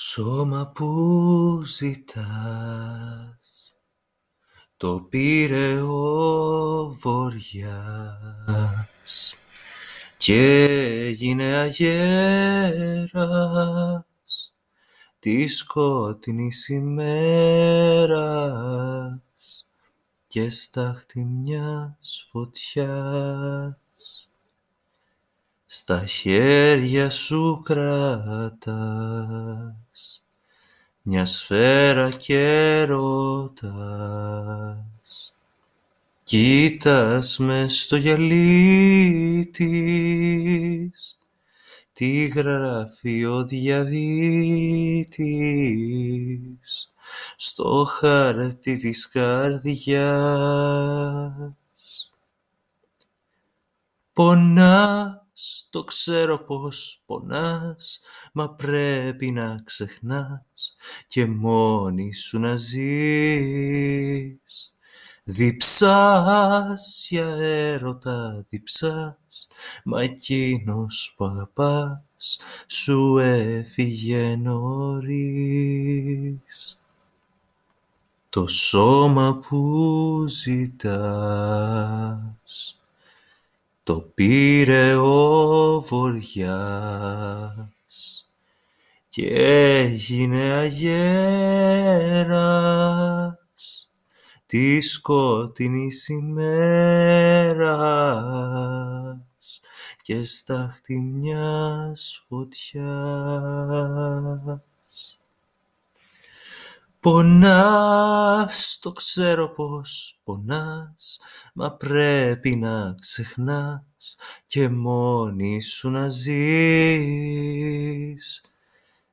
σώμα που ζητάς το πήρε ο βοριάς και έγινε αγέρας της σκότεινης ημέρας και στάχτη μιας φωτιάς στα χέρια σου κρατάς. Μια σφαίρα και ρωτάς. Κοίτας με στο γυαλί της. Τι γράφει ο διαδίτης στο χάρτη της καρδιάς. Πονά το ξέρω πως πονάς, μα πρέπει να ξεχνάς και μόνη σου να ζεις. Διψάς για έρωτα διψάς, μα εκείνος που αγαπάς σου έφυγε νωρίς. Το σώμα που ζητάς το πήρε ο βοριάς και έγινε αγέρας της σκότεινη ημέρας και στάχτη μιας φωτιάς. Πονάς, το ξέρω πως πονάς, μα πρέπει να ξεχνάς και μόνη σου να ζεις.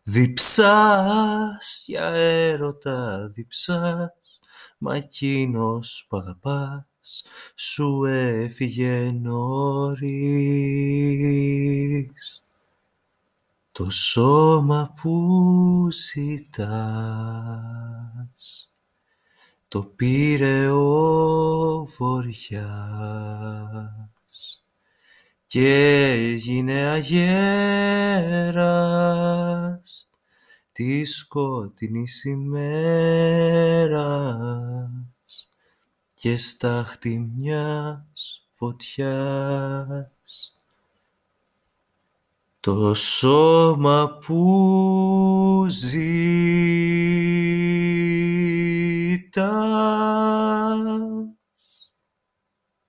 Διψάς για έρωτα διψάς, μα εκείνος που αγαπάς σου έφυγε νωρίς. Το σώμα που ζητάς το πήρε ο βοριάς και έγινε αγέρας της σκότεινη ημέρας και στάχτη μιας φωτιάς το σώμα που ζητά